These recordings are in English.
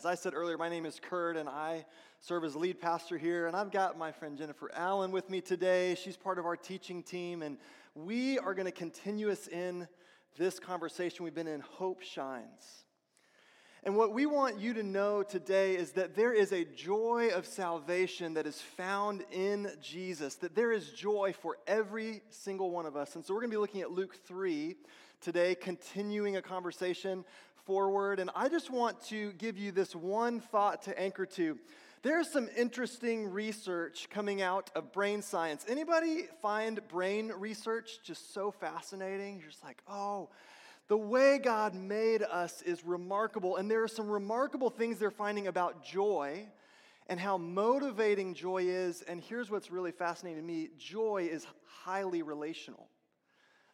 as I said earlier, my name is Kurt, and I serve as lead pastor here. And I've got my friend Jennifer Allen with me today. She's part of our teaching team, and we are going to continue us in this conversation we've been in Hope Shines. And what we want you to know today is that there is a joy of salvation that is found in Jesus, that there is joy for every single one of us. And so we're going to be looking at Luke 3 today, continuing a conversation forward. And I just want to give you this one thought to anchor to. There's some interesting research coming out of brain science. Anybody find brain research just so fascinating? You're just like, oh, the way God made us is remarkable, and there are some remarkable things they're finding about joy and how motivating joy is. And here's what's really fascinating to me joy is highly relational.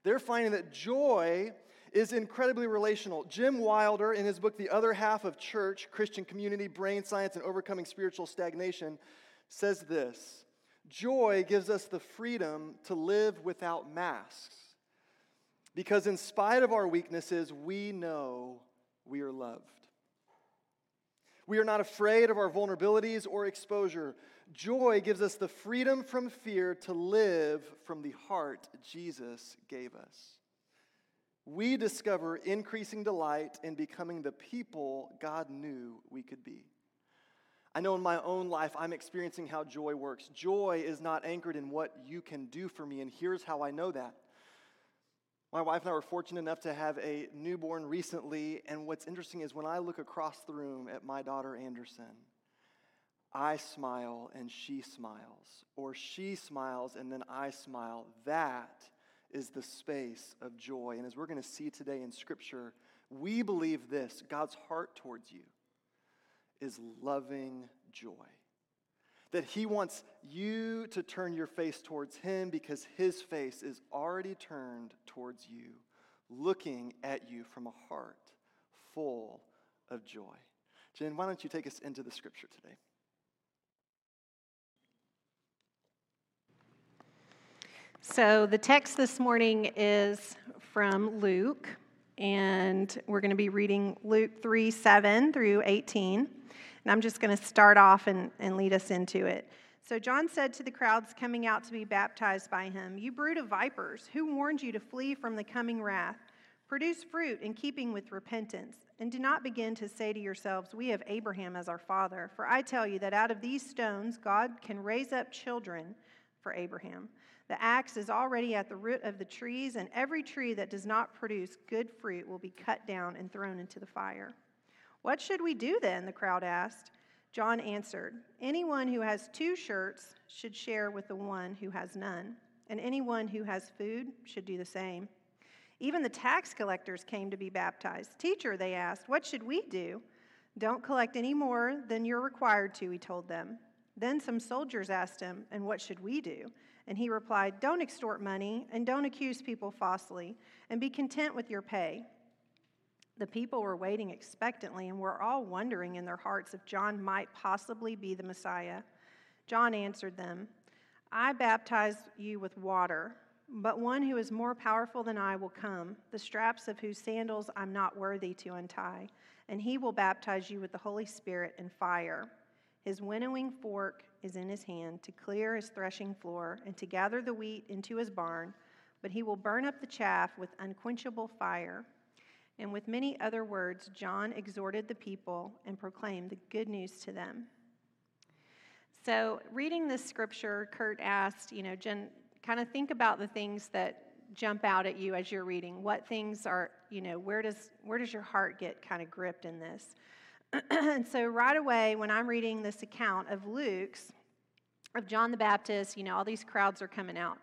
They're finding that joy is incredibly relational. Jim Wilder, in his book, The Other Half of Church Christian Community, Brain Science, and Overcoming Spiritual Stagnation, says this Joy gives us the freedom to live without masks. Because in spite of our weaknesses, we know we are loved. We are not afraid of our vulnerabilities or exposure. Joy gives us the freedom from fear to live from the heart Jesus gave us. We discover increasing delight in becoming the people God knew we could be. I know in my own life, I'm experiencing how joy works. Joy is not anchored in what you can do for me, and here's how I know that. My wife and I were fortunate enough to have a newborn recently, and what's interesting is when I look across the room at my daughter Anderson, I smile and she smiles, or she smiles and then I smile. That is the space of joy. And as we're going to see today in Scripture, we believe this God's heart towards you is loving joy that He wants you to turn your face towards Him because His face is already turned towards you, looking at you from a heart full of joy. Jen, why don't you take us into the scripture today? So, the text this morning is from Luke, and we're going to be reading Luke 3 7 through 18. And I'm just going to start off and, and lead us into it. So John said to the crowds coming out to be baptized by him, You brood of vipers, who warned you to flee from the coming wrath? Produce fruit in keeping with repentance, and do not begin to say to yourselves, We have Abraham as our father. For I tell you that out of these stones God can raise up children for Abraham. The axe is already at the root of the trees, and every tree that does not produce good fruit will be cut down and thrown into the fire. What should we do then? The crowd asked. John answered, Anyone who has two shirts should share with the one who has none, and anyone who has food should do the same. Even the tax collectors came to be baptized. Teacher, they asked, What should we do? Don't collect any more than you're required to, he told them. Then some soldiers asked him, And what should we do? And he replied, Don't extort money, and don't accuse people falsely, and be content with your pay. The people were waiting expectantly and were all wondering in their hearts if John might possibly be the Messiah. John answered them, I baptize you with water, but one who is more powerful than I will come, the straps of whose sandals I'm not worthy to untie, and he will baptize you with the Holy Spirit and fire. His winnowing fork is in his hand to clear his threshing floor and to gather the wheat into his barn, but he will burn up the chaff with unquenchable fire. And with many other words, John exhorted the people and proclaimed the good news to them. So, reading this scripture, Kurt asked, you know, Jen, kind of think about the things that jump out at you as you're reading. What things are, you know, where does where does your heart get kind of gripped in this? And so right away when I'm reading this account of Luke's of John the Baptist, you know, all these crowds are coming out.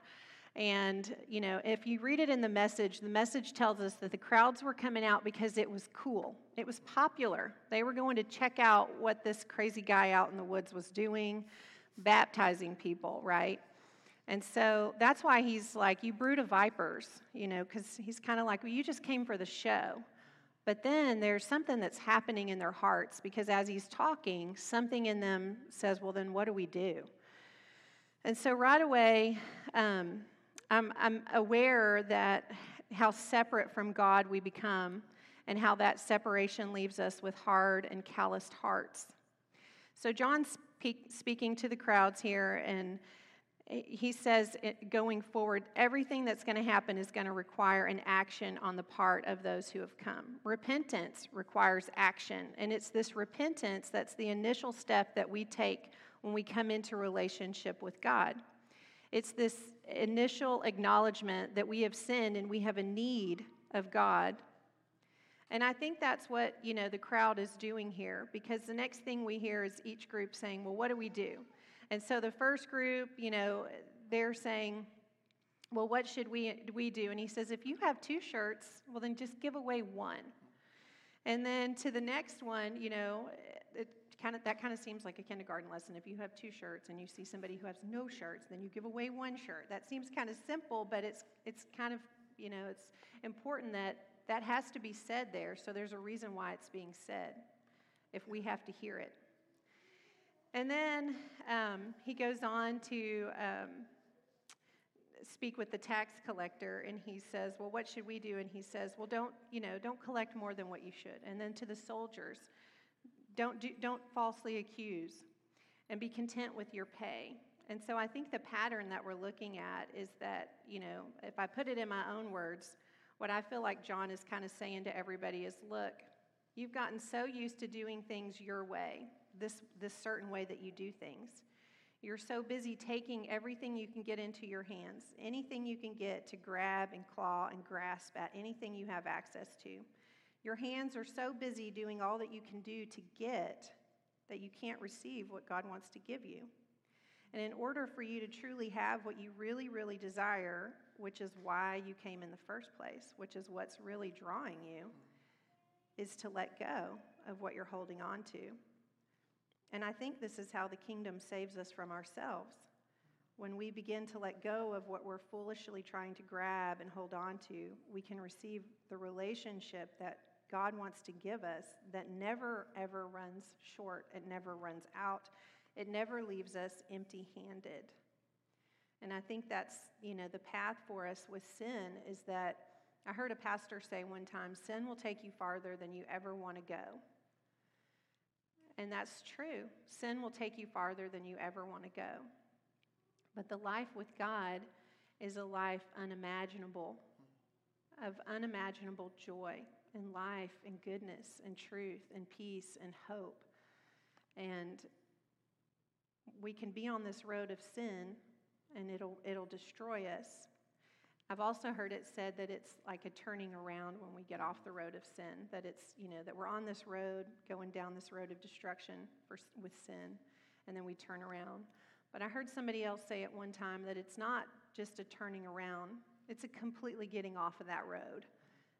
And, you know, if you read it in the message, the message tells us that the crowds were coming out because it was cool. It was popular. They were going to check out what this crazy guy out in the woods was doing, baptizing people, right? And so that's why he's like, You brood of vipers, you know, because he's kind of like, Well, you just came for the show. But then there's something that's happening in their hearts because as he's talking, something in them says, Well, then what do we do? And so right away, um, I'm, I'm aware that how separate from God we become. and how that separation leaves us with hard and calloused hearts. So, John's speaking to the crowds here, and Eh, he says eh, going forward, everything that's going to happen is going to require an action on the part of those who have come. Repentance requires action, and it's this repentance that's the initial step that we take when we come into relationship with God. It's this initial acknowledgement that we have sinned and we have a need of God. And I think that's what, you know, the crowd is doing here because the next thing we hear is each group saying, "Well, what do we do?" And so the first group, you know, they're saying, well, what should we, we do? And he says, if you have two shirts, well, then just give away one. And then to the next one, you know, it kind of, that kind of seems like a kindergarten lesson. If you have two shirts and you see somebody who has no shirts, then you give away one shirt. That seems kind of simple, but it's, it's kind of, you know, it's important that that has to be said there. So there's a reason why it's being said if we have to hear it. And then um, he goes on to um, speak with the tax collector, and he says, "Well, what should we do?" And he says, "Well, don't you know, don't collect more than what you should." And then to the soldiers, don't do, don't falsely accuse, and be content with your pay. And so I think the pattern that we're looking at is that you know, if I put it in my own words, what I feel like John is kind of saying to everybody is, "Look, you've gotten so used to doing things your way." This, this certain way that you do things. You're so busy taking everything you can get into your hands, anything you can get to grab and claw and grasp at, anything you have access to. Your hands are so busy doing all that you can do to get that you can't receive what God wants to give you. And in order for you to truly have what you really, really desire, which is why you came in the first place, which is what's really drawing you, is to let go of what you're holding on to. And I think this is how the kingdom saves us from ourselves. When we begin to let go of what we're foolishly trying to grab and hold on to, we can receive the relationship that God wants to give us that never, ever runs short. It never runs out. It never leaves us empty handed. And I think that's, you know, the path for us with sin is that I heard a pastor say one time sin will take you farther than you ever want to go. And that's true. Sin will take you farther than you ever want to go. But the life with God is a life unimaginable, of unimaginable joy and life and goodness and truth and peace and hope. And we can be on this road of sin and it'll, it'll destroy us. I've also heard it said that it's like a turning around when we get off the road of sin, that it's, you know, that we're on this road, going down this road of destruction for, with sin, and then we turn around. But I heard somebody else say at one time that it's not just a turning around, it's a completely getting off of that road.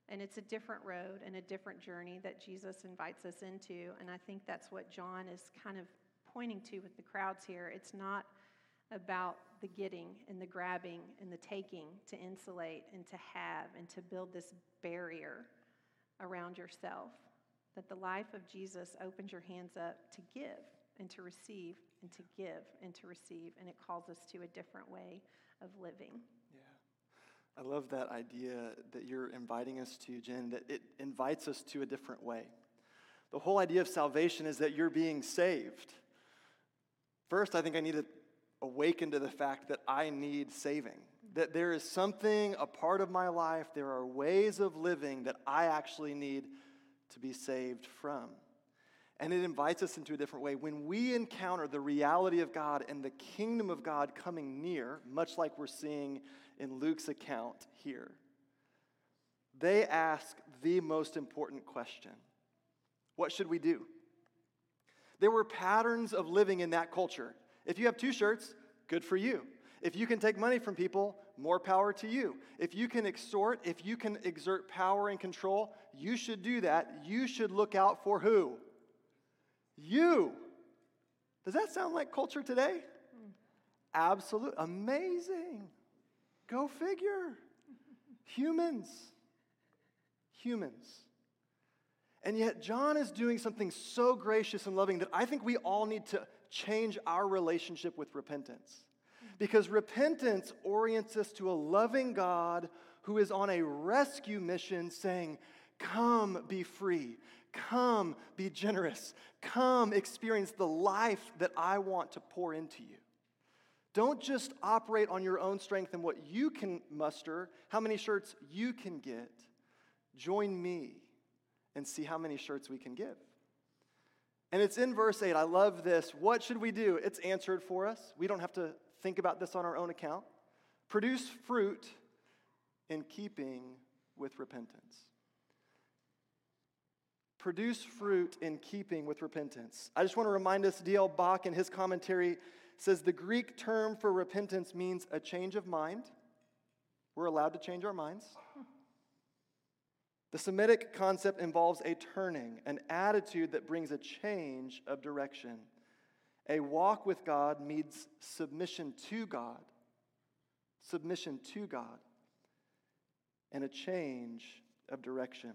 And it's a different road and a different journey that Jesus invites us into. And I think that's what John is kind of pointing to with the crowds here. It's not about the getting and the grabbing and the taking to insulate and to have and to build this barrier around yourself. That the life of Jesus opens your hands up to give and to receive and to give and to receive, and it calls us to a different way of living. Yeah. I love that idea that you're inviting us to, Jen, that it invites us to a different way. The whole idea of salvation is that you're being saved. First, I think I need to awaken to the fact that I need saving. That there is something, a part of my life, there are ways of living that I actually need to be saved from. And it invites us into a different way. When we encounter the reality of God and the kingdom of God coming near, much like we're seeing in Luke's account here, they ask the most important question What should we do? There were patterns of living in that culture. If you have two shirts, good for you. If you can take money from people, more power to you. If you can extort, if you can exert power and control, you should do that. You should look out for who? You. Does that sound like culture today? Absolute. Amazing. Go figure. Humans. Humans. And yet, John is doing something so gracious and loving that I think we all need to change our relationship with repentance. Because repentance orients us to a loving God who is on a rescue mission saying, Come be free. Come be generous. Come experience the life that I want to pour into you. Don't just operate on your own strength and what you can muster, how many shirts you can get. Join me and see how many shirts we can give. And it's in verse 8. I love this. What should we do? It's answered for us. We don't have to think about this on our own account. Produce fruit in keeping with repentance. Produce fruit in keeping with repentance. I just want to remind us, D.L. Bock in his commentary says the Greek term for repentance means a change of mind. We're allowed to change our minds. The Semitic concept involves a turning, an attitude that brings a change of direction. A walk with God means submission to God, submission to God, and a change of direction.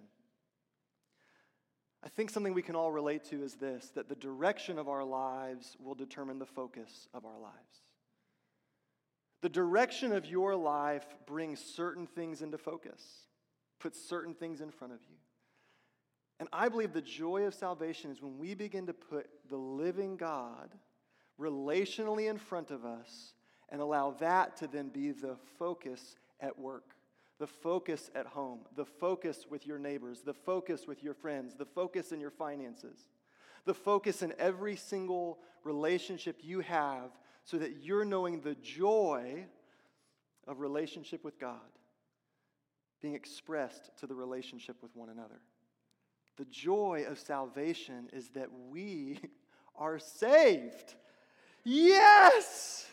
I think something we can all relate to is this that the direction of our lives will determine the focus of our lives. The direction of your life brings certain things into focus, puts certain things in front of you. And I believe the joy of salvation is when we begin to put the living God relationally in front of us and allow that to then be the focus at work the focus at home, the focus with your neighbors, the focus with your friends, the focus in your finances, the focus in every single relationship you have so that you're knowing the joy of relationship with God being expressed to the relationship with one another. The joy of salvation is that we are saved. Yes!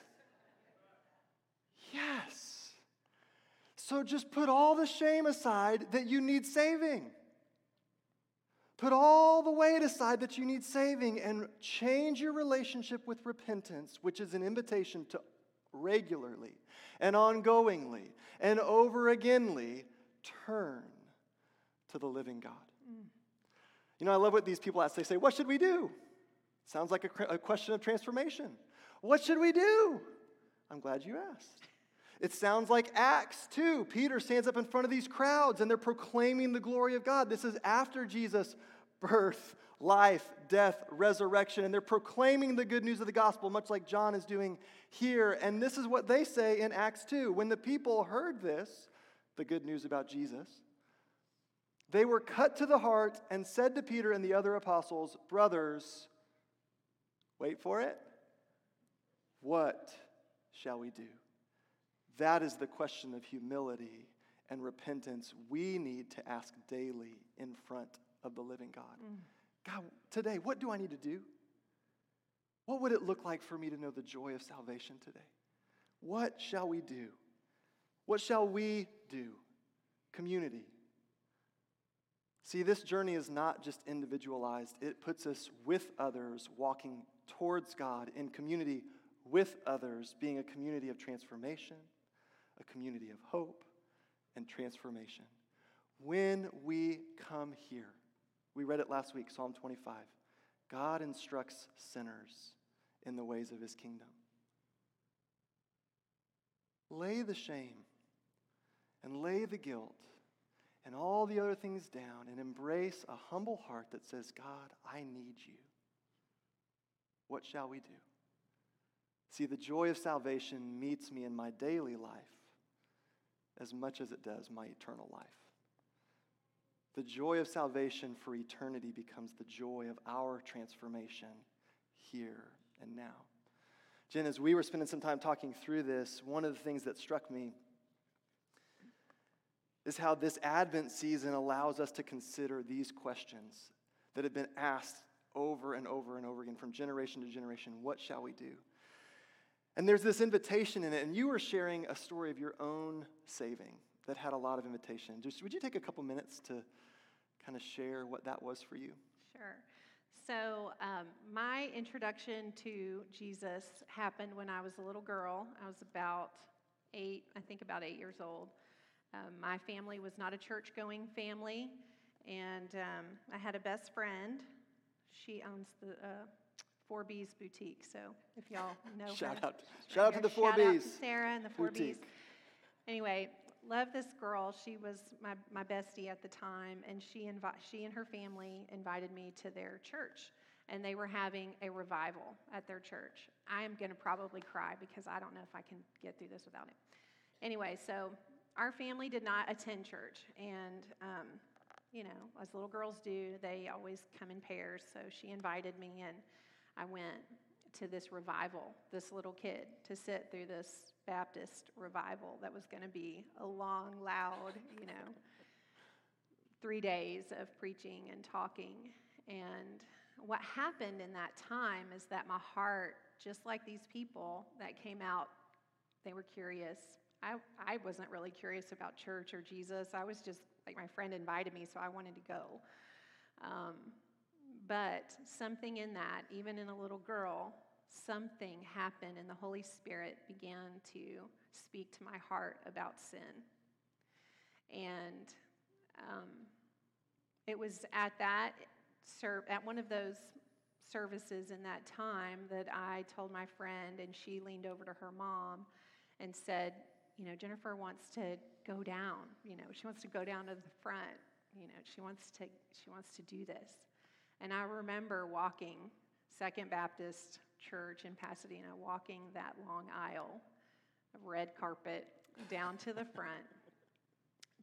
Yes! So just put all the shame aside that you need saving. Put all the weight aside that you need saving and change your relationship with repentance, which is an invitation to regularly and ongoingly and over againly turn to the living God. Mm. You know, I love what these people ask. They say, What should we do? Sounds like a, a question of transformation. What should we do? I'm glad you asked. It sounds like Acts 2. Peter stands up in front of these crowds and they're proclaiming the glory of God. This is after Jesus' birth, life, death, resurrection, and they're proclaiming the good news of the gospel, much like John is doing here. And this is what they say in Acts 2. When the people heard this, the good news about Jesus, they were cut to the heart and said to Peter and the other apostles, Brothers, wait for it. What shall we do? That is the question of humility and repentance we need to ask daily in front of the living God. Mm. God, today, what do I need to do? What would it look like for me to know the joy of salvation today? What shall we do? What shall we do? Community. See, this journey is not just individualized, it puts us with others, walking towards God in community with others, being a community of transformation a community of hope and transformation. When we come here, we read it last week, Psalm 25. God instructs sinners in the ways of his kingdom. Lay the shame and lay the guilt and all the other things down and embrace a humble heart that says, God, I need you. What shall we do? See, the joy of salvation meets me in my daily life as much as it does my eternal life. The joy of salvation for eternity becomes the joy of our transformation here and now. Jen, as we were spending some time talking through this, one of the things that struck me is how this Advent season allows us to consider these questions that have been asked over and over and over again from generation to generation. What shall we do? And there's this invitation in it, and you were sharing a story of your own saving that had a lot of invitation. Just, would you take a couple minutes to kind of share what that was for you? Sure. So, um, my introduction to Jesus happened when I was a little girl. I was about eight, I think about eight years old. Um, my family was not a church going family, and um, I had a best friend. She owns the uh, Four B's Boutique. So if y'all know shout her, out, shout out to the Four shout B's. Out to Sarah and the Four Boutique. B's. Anyway, love this girl. She was my, my bestie at the time, and she, invi- she and her family invited me to their church. And they were having a revival at their church. I am going to probably cry because I don't know if I can get through this without it. Anyway, so our family did not attend church. And, um, you know, as little girls do, they always come in pairs. So she invited me, and I went to this revival, this little kid, to sit through this Baptist revival that was going to be a long, loud, you know, three days of preaching and talking. And what happened in that time is that my heart, just like these people that came out, they were curious. I, I wasn't really curious about church or Jesus. I was just like my friend invited me, so I wanted to go. Um, but something in that, even in a little girl, something happened, and the Holy Spirit began to speak to my heart about sin. And um, it was at that at one of those services in that time that I told my friend, and she leaned over to her mom and said, "You know, Jennifer wants to go down. You know, she wants to go down to the front. You know, she wants to she wants to do this." And I remember walking Second Baptist Church in Pasadena, walking that long aisle of red carpet down to the front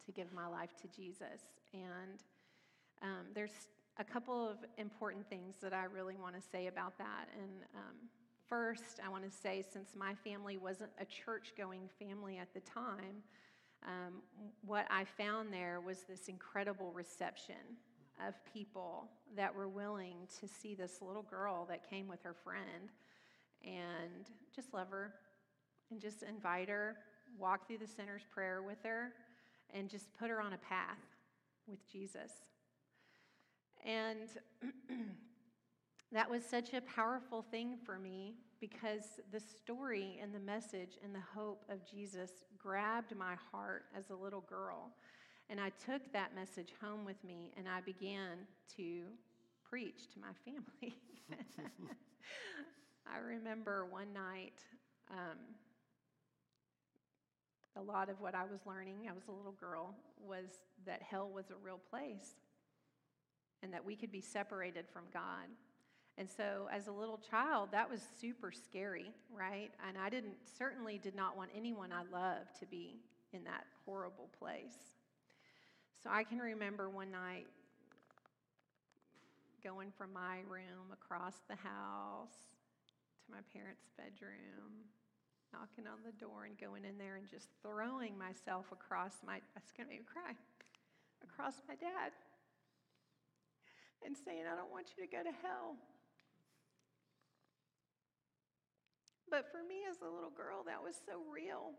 to give my life to Jesus. And um, there's a couple of important things that I really want to say about that. And um, first, I want to say since my family wasn't a church going family at the time, um, what I found there was this incredible reception of people that were willing to see this little girl that came with her friend and just love her and just invite her, walk through the sinner's prayer with her, and just put her on a path with Jesus. And that was such a powerful thing for me because the story and the message and the hope of Jesus grabbed my heart as a little girl. And I took that message home with me and I began to preach to my family. I remember one night, um, a lot of what I was learning, I was a little girl, was that hell was a real place and that we could be separated from God. And so, as a little child, that was super scary, right? And I didn't, certainly did not want anyone I loved to be in that horrible place. So, I can remember one night going from my room across the house to my parents' bedroom, knocking on the door and going in there and just throwing myself across my, that's going to make me cry, across my dad and saying, I don't want you to go to hell. But for me as a little girl, that was so real.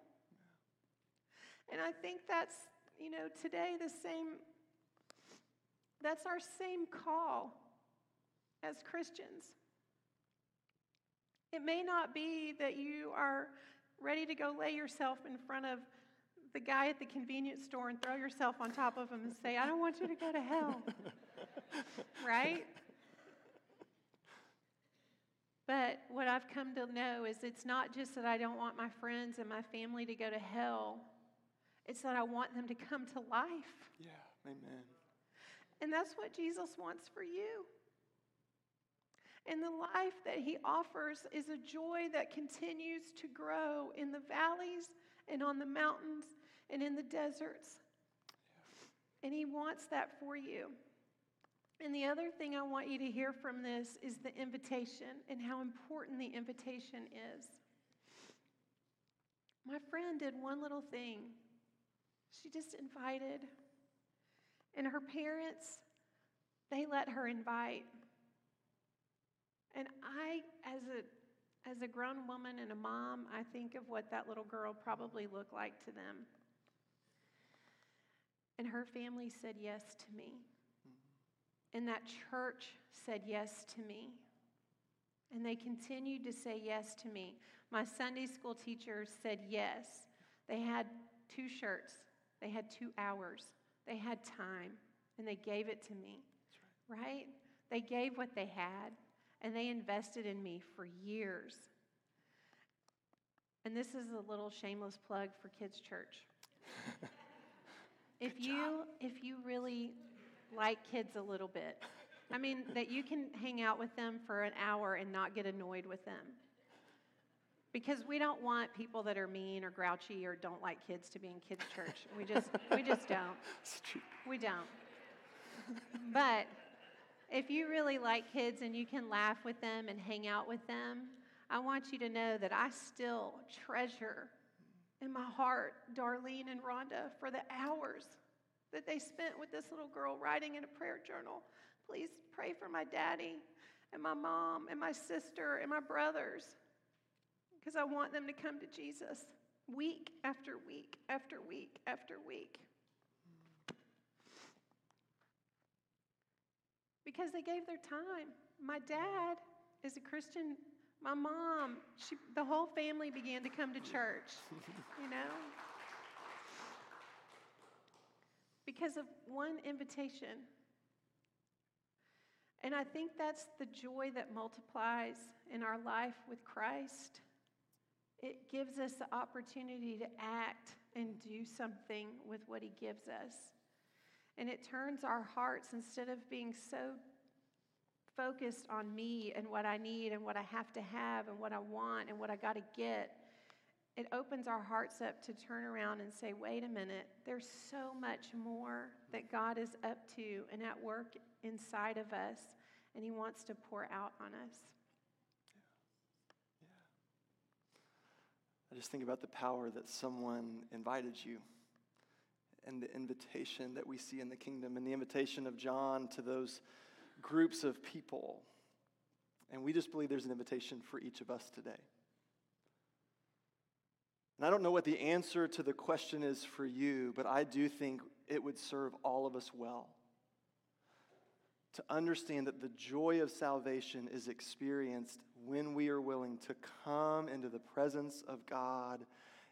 And I think that's, you know, today the same, that's our same call as Christians. It may not be that you are ready to go lay yourself in front of the guy at the convenience store and throw yourself on top of him and say, I don't want you to go to hell. right? But what I've come to know is it's not just that I don't want my friends and my family to go to hell, it's that I want them to come to life. Yeah, amen. And that's what Jesus wants for you. And the life that he offers is a joy that continues to grow in the valleys and on the mountains and in the deserts. And he wants that for you. And the other thing I want you to hear from this is the invitation and how important the invitation is. My friend did one little thing. She just invited. And her parents, they let her invite. And I, as a, as a grown woman and a mom, I think of what that little girl probably looked like to them. And her family said yes to me. And that church said yes to me. And they continued to say yes to me. My Sunday school teachers said yes. They had two shirts, they had two hours, they had time, and they gave it to me. Right. right? They gave what they had, and they invested in me for years. And this is a little shameless plug for Kids Church. if you if you really like kids a little bit, I mean that you can hang out with them for an hour and not get annoyed with them. Because we don't want people that are mean or grouchy or don't like kids to be in kids' church. We just we just don't. We don't. But if you really like kids and you can laugh with them and hang out with them, I want you to know that I still treasure in my heart Darlene and Rhonda for the hours that they spent with this little girl writing in a prayer journal. Please pray for my daddy and my mom and my sister and my brothers because I want them to come to Jesus week after week after week after week. Because they gave their time. My dad is a Christian. My mom, she, the whole family began to come to church, you know? Because of one invitation. And I think that's the joy that multiplies in our life with Christ. It gives us the opportunity to act and do something with what He gives us. And it turns our hearts, instead of being so focused on me and what I need and what I have to have and what I want and what I got to get, it opens our hearts up to turn around and say, wait a minute, there's so much more that God is up to and at work inside of us, and He wants to pour out on us. I just think about the power that someone invited you and the invitation that we see in the kingdom and the invitation of John to those groups of people. And we just believe there's an invitation for each of us today. And I don't know what the answer to the question is for you, but I do think it would serve all of us well to understand that the joy of salvation is experienced when we are willing to come into the presence of God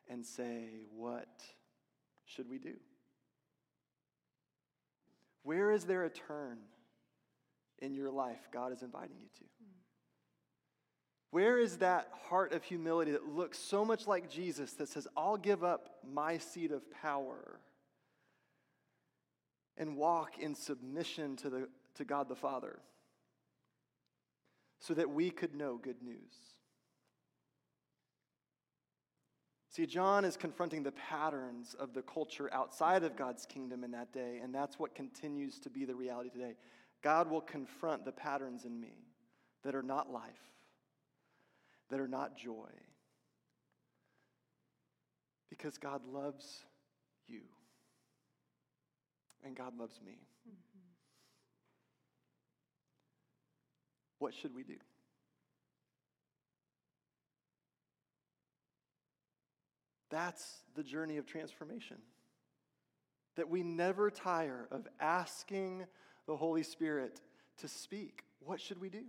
and say, What should we do? Where is there a turn in your life God is inviting you to? Where is that heart of humility that looks so much like Jesus that says, I'll give up my seat of power and walk in submission to the to God the Father so that we could know good news. See, John is confronting the patterns of the culture outside of God's kingdom in that day, and that's what continues to be the reality today. God will confront the patterns in me that are not life, that are not joy, because God loves you, and God loves me. Mm-hmm. What should we do? That's the journey of transformation. That we never tire of asking the Holy Spirit to speak. What should we do?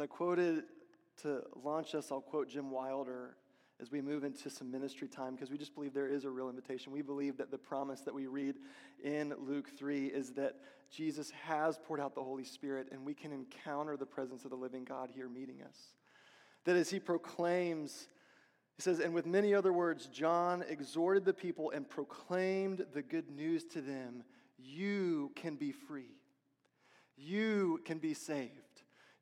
As I quoted to launch us, I'll quote Jim Wilder as we move into some ministry time because we just believe there is a real invitation. We believe that the promise that we read in Luke 3 is that Jesus has poured out the Holy Spirit and we can encounter the presence of the living God here meeting us. That as he proclaims, he says, and with many other words, John exhorted the people and proclaimed the good news to them you can be free, you can be saved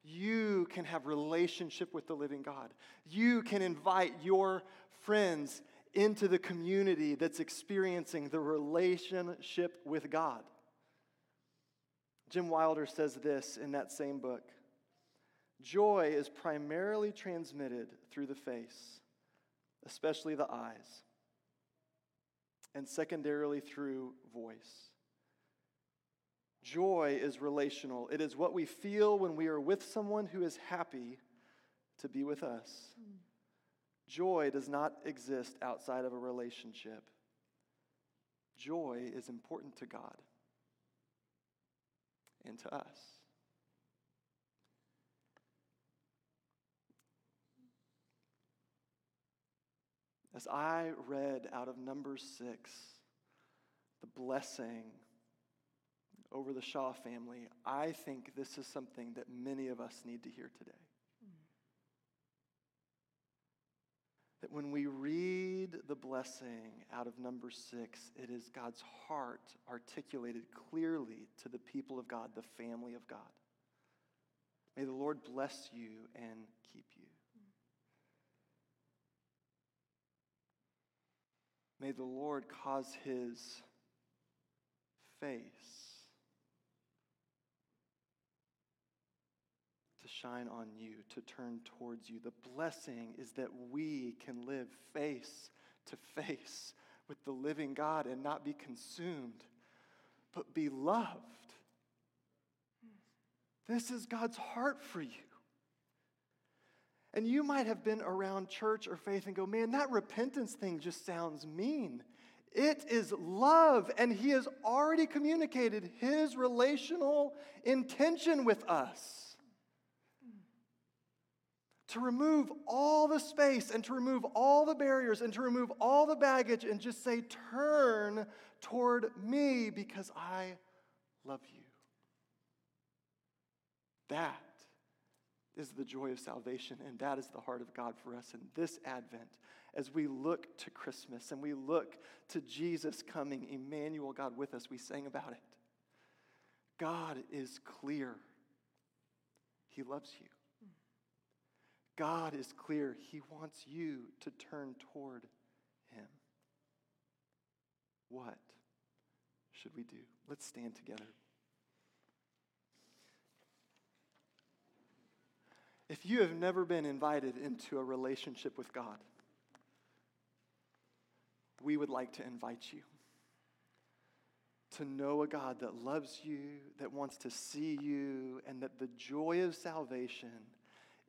you can have relationship with the living God. You can invite your friends into the community that's experiencing the relationship with God. Jim Wilder says this in that same book Joy is primarily transmitted through the face, especially the eyes, and secondarily through voice. Joy is relational. It is what we feel when we are with someone who is happy to be with us. Joy does not exist outside of a relationship. Joy is important to God and to us. As I read out of Numbers 6, the blessing over the Shaw family, I think this is something that many of us need to hear today. that when we read the blessing out of number six, it is God's heart articulated clearly to the people of God, the family of God. May the Lord bless you and keep you. May the Lord cause his face to shine on you, to turn towards you. The blessing is that we can live face to face with the living God and not be consumed, but be loved. This is God's heart for you. And you might have been around church or faith and go, man, that repentance thing just sounds mean. It is love, and He has already communicated His relational intention with us. To remove all the space and to remove all the barriers and to remove all the baggage and just say, Turn toward me because I love you. That is the joy of salvation, and that is the heart of God for us in this Advent as we look to Christmas and we look to Jesus coming, Emmanuel, God with us. We sang about it. God is clear, He loves you. God is clear, He wants you to turn toward Him. What should we do? Let's stand together. If you have never been invited into a relationship with God, we would like to invite you to know a God that loves you, that wants to see you, and that the joy of salvation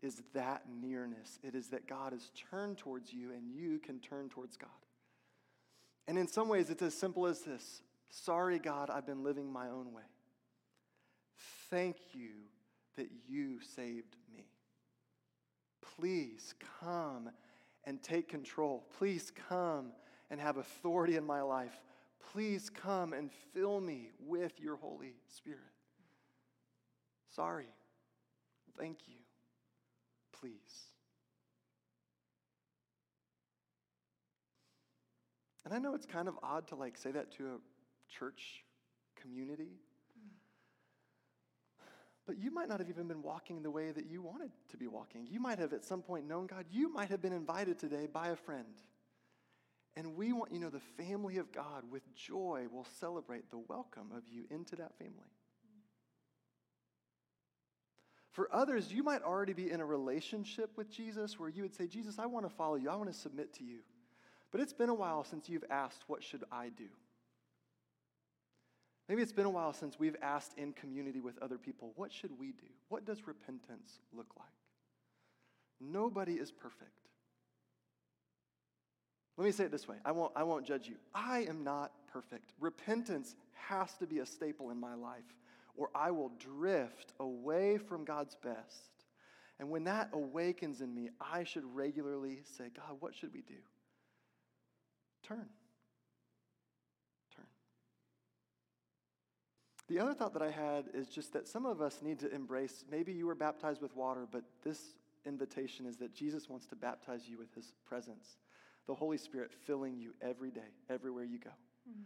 is that nearness. It is that God has turned towards you and you can turn towards God. And in some ways, it's as simple as this Sorry, God, I've been living my own way. Thank you that you saved me. Please come and take control. Please come and have authority in my life. Please come and fill me with your Holy Spirit. Sorry. Thank you. Please. And I know it's kind of odd to like say that to a church community. But you might not have even been walking the way that you wanted to be walking. You might have at some point known God. You might have been invited today by a friend. And we want you know the family of God with joy will celebrate the welcome of you into that family. For others, you might already be in a relationship with Jesus where you would say, Jesus, I want to follow you. I want to submit to you. But it's been a while since you've asked, What should I do? Maybe it's been a while since we've asked in community with other people, What should we do? What does repentance look like? Nobody is perfect. Let me say it this way I won't, I won't judge you. I am not perfect. Repentance has to be a staple in my life, or I will drift away from God's best. And when that awakens in me, I should regularly say, God, what should we do? Turn. Turn. The other thought that I had is just that some of us need to embrace maybe you were baptized with water, but this invitation is that Jesus wants to baptize you with his presence the Holy Spirit filling you every day, everywhere you go. Mm-hmm.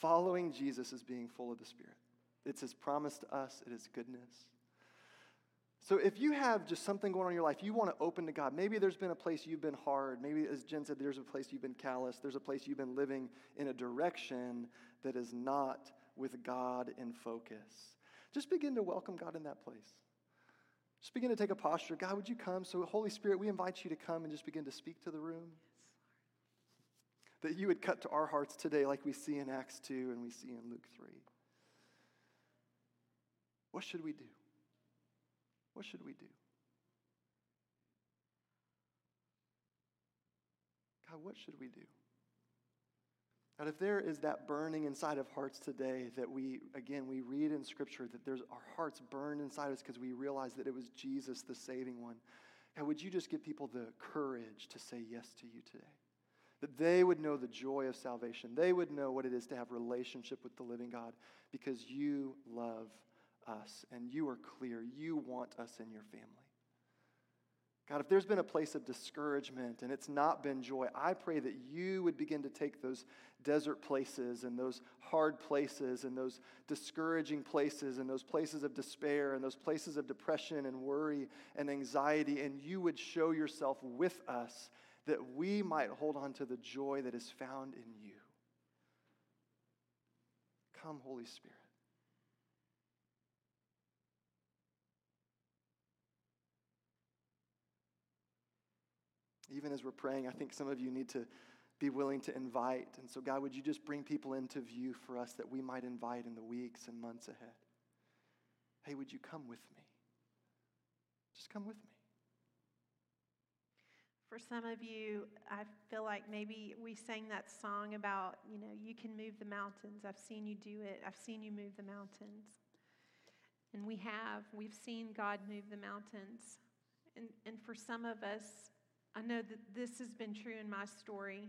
Following Jesus is being full of the Spirit. It's His promise to us, it is goodness. So if you have just something going on in your life, you want to open to God. Maybe there's been a place you've been hard. Maybe, as Jen said, there's a place you've been callous. There's a place you've been living in a direction that is not with God in focus. Just begin to welcome God in that place. Just begin to take a posture. God, would you come? So, Holy Spirit, we invite you to come and just begin to speak to the room that you would cut to our hearts today, like we see in Acts 2 and we see in Luke 3. What should we do? What should we do? God, what should we do? God, if there is that burning inside of hearts today that we, again, we read in Scripture that there's our hearts burned inside us because we realize that it was Jesus, the saving one. God, would you just give people the courage to say yes to you today? that they would know the joy of salvation. They would know what it is to have relationship with the living God because you love us and you are clear. You want us in your family. God, if there's been a place of discouragement and it's not been joy, I pray that you would begin to take those desert places and those hard places and those discouraging places and those places of despair and those places of depression and worry and anxiety, and you would show yourself with us that we might hold on to the joy that is found in you. Come, Holy Spirit. Even as we're praying, I think some of you need to be willing to invite. And so, God, would you just bring people into view for us that we might invite in the weeks and months ahead? Hey, would you come with me? Just come with me. For some of you, I feel like maybe we sang that song about, you know, you can move the mountains. I've seen you do it. I've seen you move the mountains. And we have. We've seen God move the mountains. And, and for some of us, I know that this has been true in my story.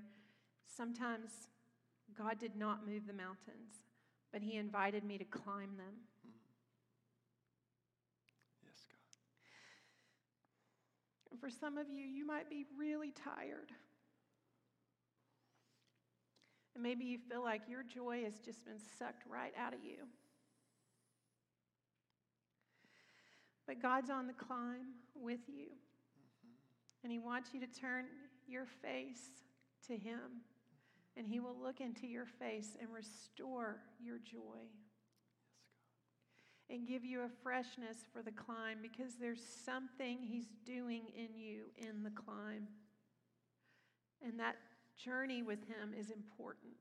Sometimes God did not move the mountains, but He invited me to climb them. Yes, God. And for some of you, you might be really tired. And maybe you feel like your joy has just been sucked right out of you. But God's on the climb with you. And He wants you to turn your face to Him. And He will look into your face and restore your joy. And give you a freshness for the climb because there's something He's doing in you in the climb. And that journey with Him is important.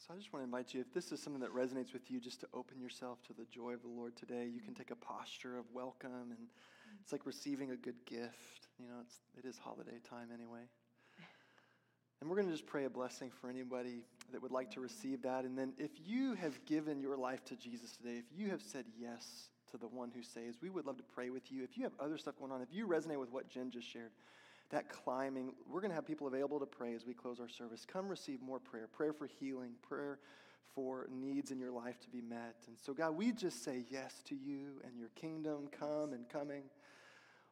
So I just want to invite you, if this is something that resonates with you, just to open yourself to the joy of the Lord today. You can take a posture of welcome, and it's like receiving a good gift. You know, it's, it is holiday time anyway. And we're going to just pray a blessing for anybody that would like to receive that. And then if you have given your life to Jesus today, if you have said yes to the one who saves, we would love to pray with you. If you have other stuff going on, if you resonate with what Jen just shared, that climbing, we're going to have people available to pray as we close our service. Come receive more prayer, prayer for healing, prayer for needs in your life to be met. And so, God, we just say yes to you and your kingdom come and coming.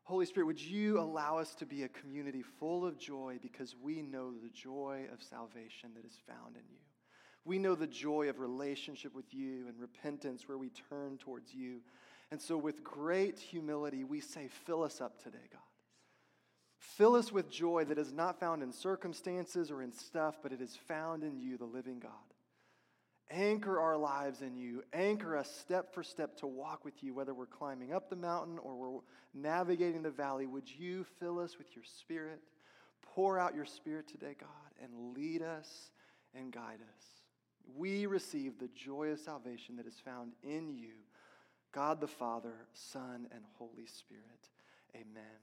Holy Spirit, would you allow us to be a community full of joy because we know the joy of salvation that is found in you. We know the joy of relationship with you and repentance where we turn towards you. And so, with great humility, we say, Fill us up today, God. Fill us with joy that is not found in circumstances or in stuff, but it is found in you, the living God. Anchor our lives in you. Anchor us step for step to walk with you, whether we're climbing up the mountain or we're navigating the valley. Would you fill us with your spirit? Pour out your spirit today, God, and lead us and guide us. We receive the joy of salvation that is found in you, God the Father, Son, and Holy Spirit. Amen.